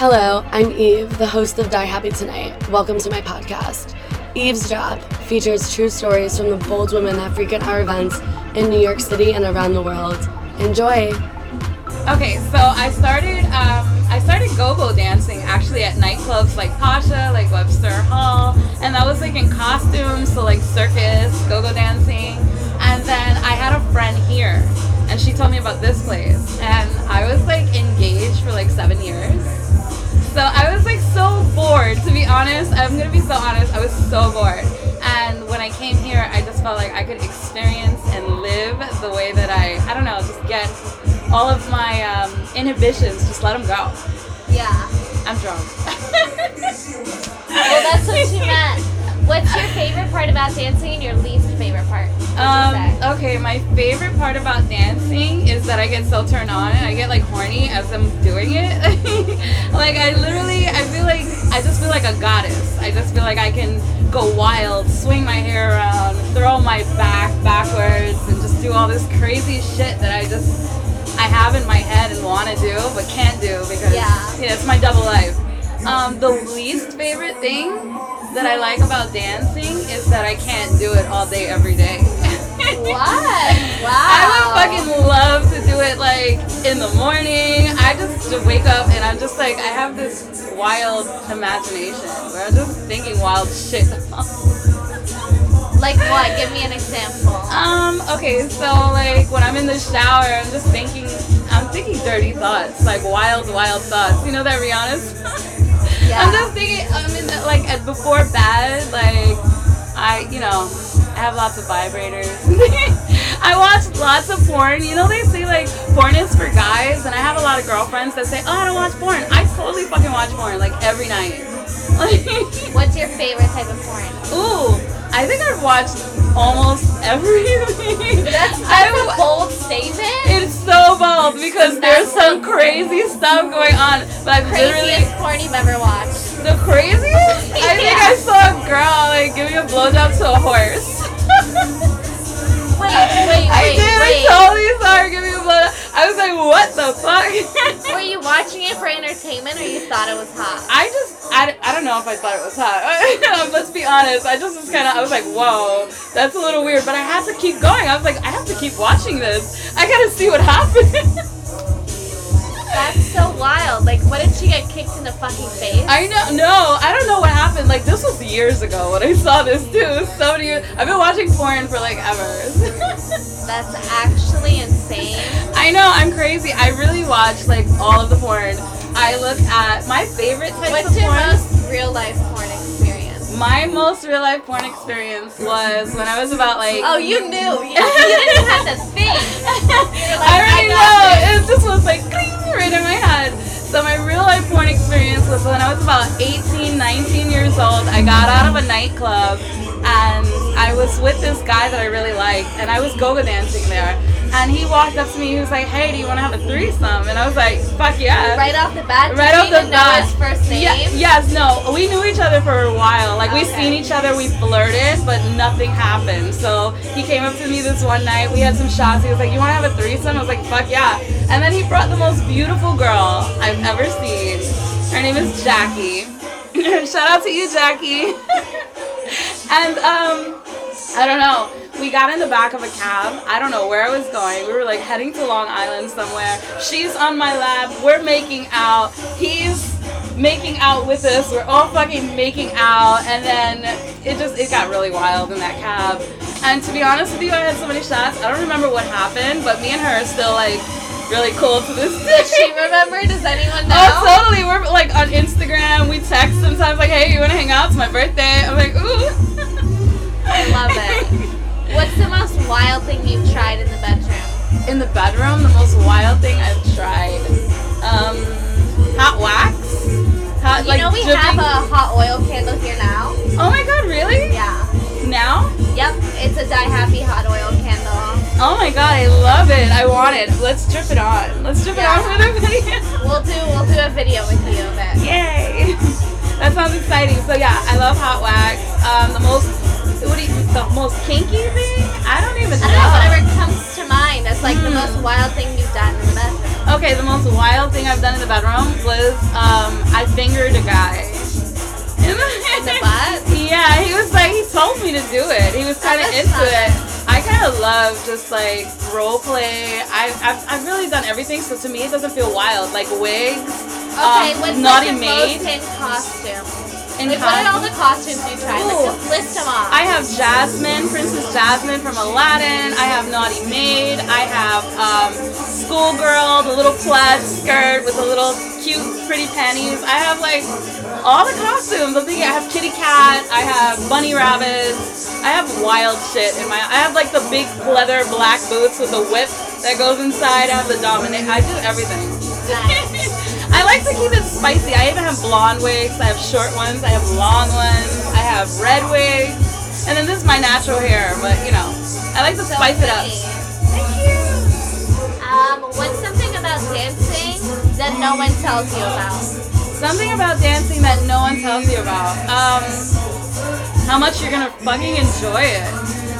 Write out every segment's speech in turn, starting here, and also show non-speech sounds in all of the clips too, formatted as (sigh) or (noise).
Hello, I'm Eve, the host of Die Happy Tonight. Welcome to my podcast. Eavesdrop features true stories from the bold women that frequent our events in New York City and around the world. Enjoy! Okay, so I started um, I started go-go dancing actually at nightclubs like Pacha, like Webster Hall, and that was like in costumes, so like circus, go-go dancing. And then I had a friend here, and she told me about this place, and I was like engaged for like seven years. So I was like so bored, to be honest. I'm gonna be so honest. I was so bored. And when I came here, I just felt like I could experience and live the way that I, I don't know, just get all of my um, inhibitions, just let them go. Yeah. I'm drunk. Well, that's what she meant. What's your favorite part about dancing and your least favorite part? What'd you Um? Okay, my favorite part about dancing is that I get so turned on and I get like horny as I'm doing it. (laughs) like I literally, I feel like I just feel like a goddess. I just feel like I can go wild, swing my hair around, throw my back backwards, and just do all this crazy shit that I just I have in my head and want to do but can't do because Yeah. yeah, it's my double life. Um, the least favorite thing that I like about dancing is that I can't do it all day every day. What? Wow. I would fucking love to do it like in the morning. I just wake up and I'm just like I have this wild imagination where I'm just thinking wild shit. Like what? Give me an example. um, okay, so like when I'm in the shower, I'm just thinking I'm thinking dirty thoughts, like wild, wild thoughts. You know that Rihanna's (laughs) Yeah. I'm just thinking, I mean, have lots of vibrators. (laughs) I watch lots of porn. You know, they say like porn is for guys, and I have a lot of girlfriends that say, "Oh, I don't watch porn." I totally fucking watch porn like every night. (laughs) What's your favorite type of porn? ooh, I think I've watched almost everything. (laughs) That's, I that's a bold statement. It's so bold because there's some crazy stuff going on, but I've literally. Craziest porn you've ever watched. The craziest? I think Yeah. I saw a girl like giving a blowjob to a horse. Wait, wait, I wait, did. wait. I totally saw her giving a blowjob. I was like, what the fuck? (laughs) Were you watching it for entertainment or you thought it was hot? I just, I, I don't know if I thought it was hot. (laughs) Let's be honest. I just was kind of, I was like, whoa, that's a little weird. But I had to keep going. I was like, I have to keep watching this. I gotta see what happens. (laughs) fucking face? I know, no, I don't know what happened. Like, this was years ago when I saw this too. So many years. I've been watching porn for like ever. (laughs) That's actually insane. I know, I'm crazy. I really watch like all of the porn. I look at my favorite types What's of your porn. most real life porn experience? my most real life porn experience was when I was about like. Oh, you knew. You, you didn't have to think. (laughs) like, I already I know. got It just was like right in my head. So my real life porn experience was when I was about 18, 19 years old. I got out of a nightclub and I was with this guy that I really liked and I was go-go dancing there. And he walked up to me, he was like, hey, do you want to have a threesome? And I was like, fuck yeah. Right off the bat, Right off the bat. know his first name? Yeah, yes, no. We knew each other for a while. Like Okay. seen each other, we flirted, but nothing happened. So he came up to me this one night. We had some shots. He was like, "You want to have a threesome?" I was like, "Fuck yeah!" And then he brought the most beautiful girl I've ever seen. Her name is Jackie. (laughs) Shout out to you, Jackie. (laughs) and um, I don't know. We got in the back of a cab. I don't know where I was going. We were like heading to Long Island somewhere. She's on my lap. We're making out. He's making out with us. We're all fucking making out. And then it just it got really wild in that cab. And to be honest with you, I had so many shots. I don't remember what happened, but me and her are still like really cool to this day. Does she remember? Does anyone oh, know? Oh, totally. We're like on Instagram. We text sometimes, like, "Hey, you want to hang out? It's my birthday." I'm like, "Ooh." I love it. (laughs) What's the most wild thing you've tried in the bedroom? In the bedroom, the most wild thing I've tried, um, hot wax. Hot, You like know we dripping- have a hot oil candle here now. Oh my god, really? Yeah. Now? Yep. It's a Die Happy hot oil candle. Oh my god, I love it. I want it. Let's drip it on. Let's drip Yeah. it on for the video. (laughs) We'll do we'll do a video with you of it. Yay! (laughs) That sounds exciting. So yeah, I love hot wax. Um, the most, what do you, the most kinky thing? I don't even know. I don't know, whatever comes to mind That's like the most wild thing you've done in the bedroom. Okay, the most wild thing I've done in the bedroom was um, I fingered a guy. In the (laughs) butt? Yeah, he was like, he told me to do it. He was kind of into fun. it. I kind of love just like role play. I, I've, I've really done everything, so to me it doesn't feel wild. Like wigs, Okay, um, what's naughty like the maid. most in costume? In like, what are all the costumes you tried? Ooh. just list them off. I have Jasmine, Princess Jasmine from Aladdin. I have Naughty Maid. I have um, Schoolgirl, the little plaid skirt with the little cute, pretty panties. I have like all the costumes. I'm thinking I have Kitty Cat. I have Bunny Rabbits. I have wild shit in my. I have like the big leather black boots with the whip that goes inside. I have the dominate. I do everything. Nice. I like to keep it spicy. I even have blonde wigs. I have short ones. I have long ones. I have red wigs. And then this is my natural hair, but you know, I like to So spice it up. Thank you. Um, what's something about dancing that no one tells you about? Something about dancing that no one tells you about. Um, how much you're gonna fucking enjoy it.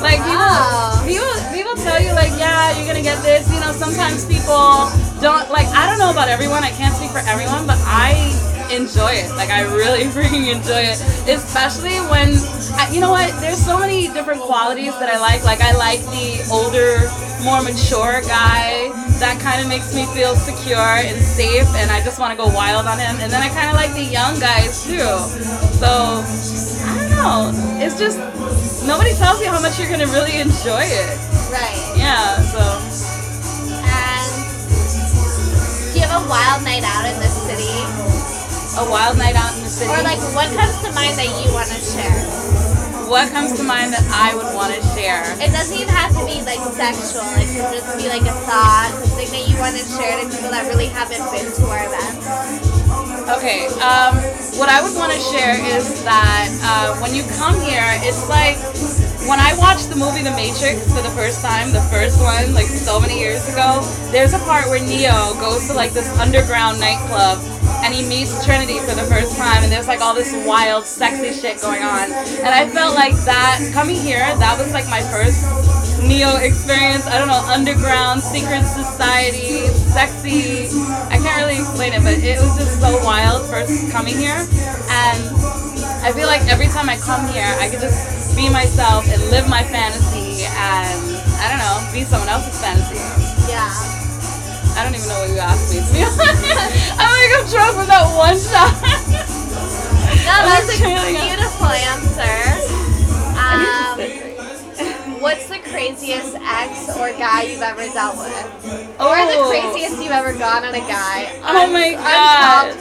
Like Wow. people, people, people tell you like, yeah, you're gonna get this. You know, sometimes people don't like. I don't know about everyone. I can't speak for everyone, but I enjoy it. Like I really (laughs) freaking enjoy it, especially when, I, you know what? There's so many different qualities that I like. Like I like the older, more mature guy. That kind of makes me feel secure and safe, and I just want to go wild on him. And then I kind of like the young guys too. So I don't know. It's just nobody tells you how much you're gonna really enjoy it. Right. Yeah. So wild night out in the city? a wild night out in the city. Or like what comes to mind that you want to share? what comes to mind that I would want to share? It doesn't even have to be like sexual. It can just be like a thought, something that you want to share to people that really haven't been to our events. Okay, um, what I would want to share is that uh, when you come here, it's like when I watched the movie The Matrix for the first time, the first one, like so many years ago, there's a part where Neo goes to like this underground nightclub and he meets Trinity for the first time, and there's like all this wild, sexy shit going on. And I felt like that coming here, that was like my first Neo experience. I don't know, underground, secret society, sexy. I can't really explain it, but it was just so wild first coming here. And I feel like every time I come here, I could just be myself and live my fantasy and, I don't know, be someone else's fantasy. Yeah. I don't even know what you asked me, to be (laughs) honest. I'm like, I'm drunk from that one shot. No, that's a beautiful answer. Craziest ex or guy you've ever dealt with? Or the Oh. craziest you've ever gone on a guy? Oh my God.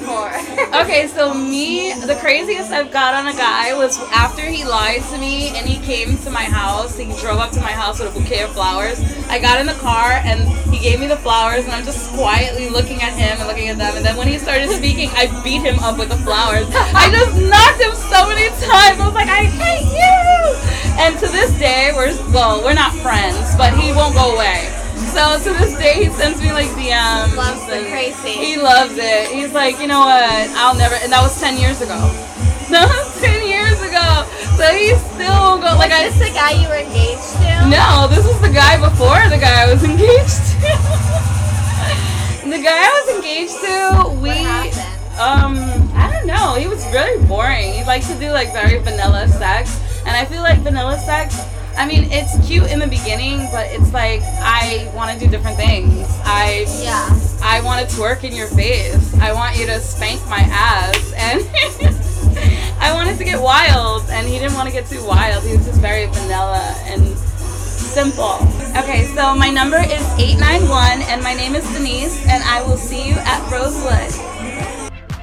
(laughs) Okay, so me, the craziest I've got on a guy was after he lied to me and he came to my house. He drove up to my house with a bouquet of flowers. I got in the car and he gave me the flowers and I'm just quietly looking at him and looking at them. And then when he started speaking, I beat him up with the flowers. I just knocked him so many times. I was like, I hate you. And to this day, we're well, we're not friends, but he won't go away. So to this day, he sends me like DMs. Loves the and crazy. He loves it. He's like, you know what? I'll never. And that was ten years ago. (laughs) That was ten years ago. So he still won't go. Like I. Is this the guy you were engaged to? No, this was the guy before the guy I was (laughs) engaged to. the guy I was engaged to, we. Um, I don't know. He was really boring. He liked to do like very vanilla sex, and I feel like vanilla sex. I mean, it's cute in the beginning, but it's like I want to do different things. I Yeah. I want to twerk in your face. I want you to spank my ass, (laughs) and I wanted to get wild, and he didn't want to get too wild. He was just very vanilla and simple. Okay, so my number is 891, and my name is Denise, and I will see you at Rosewood.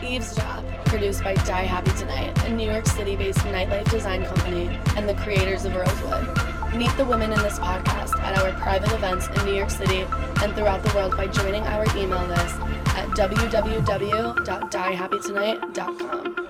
Eavesdrop, produced by Die Happy Tonight, a New York City based nightlife design company and the creators of Rosewood. Meet the women in this podcast at our private events in New York City and throughout the world by joining our email list at www.diehappytonight.com.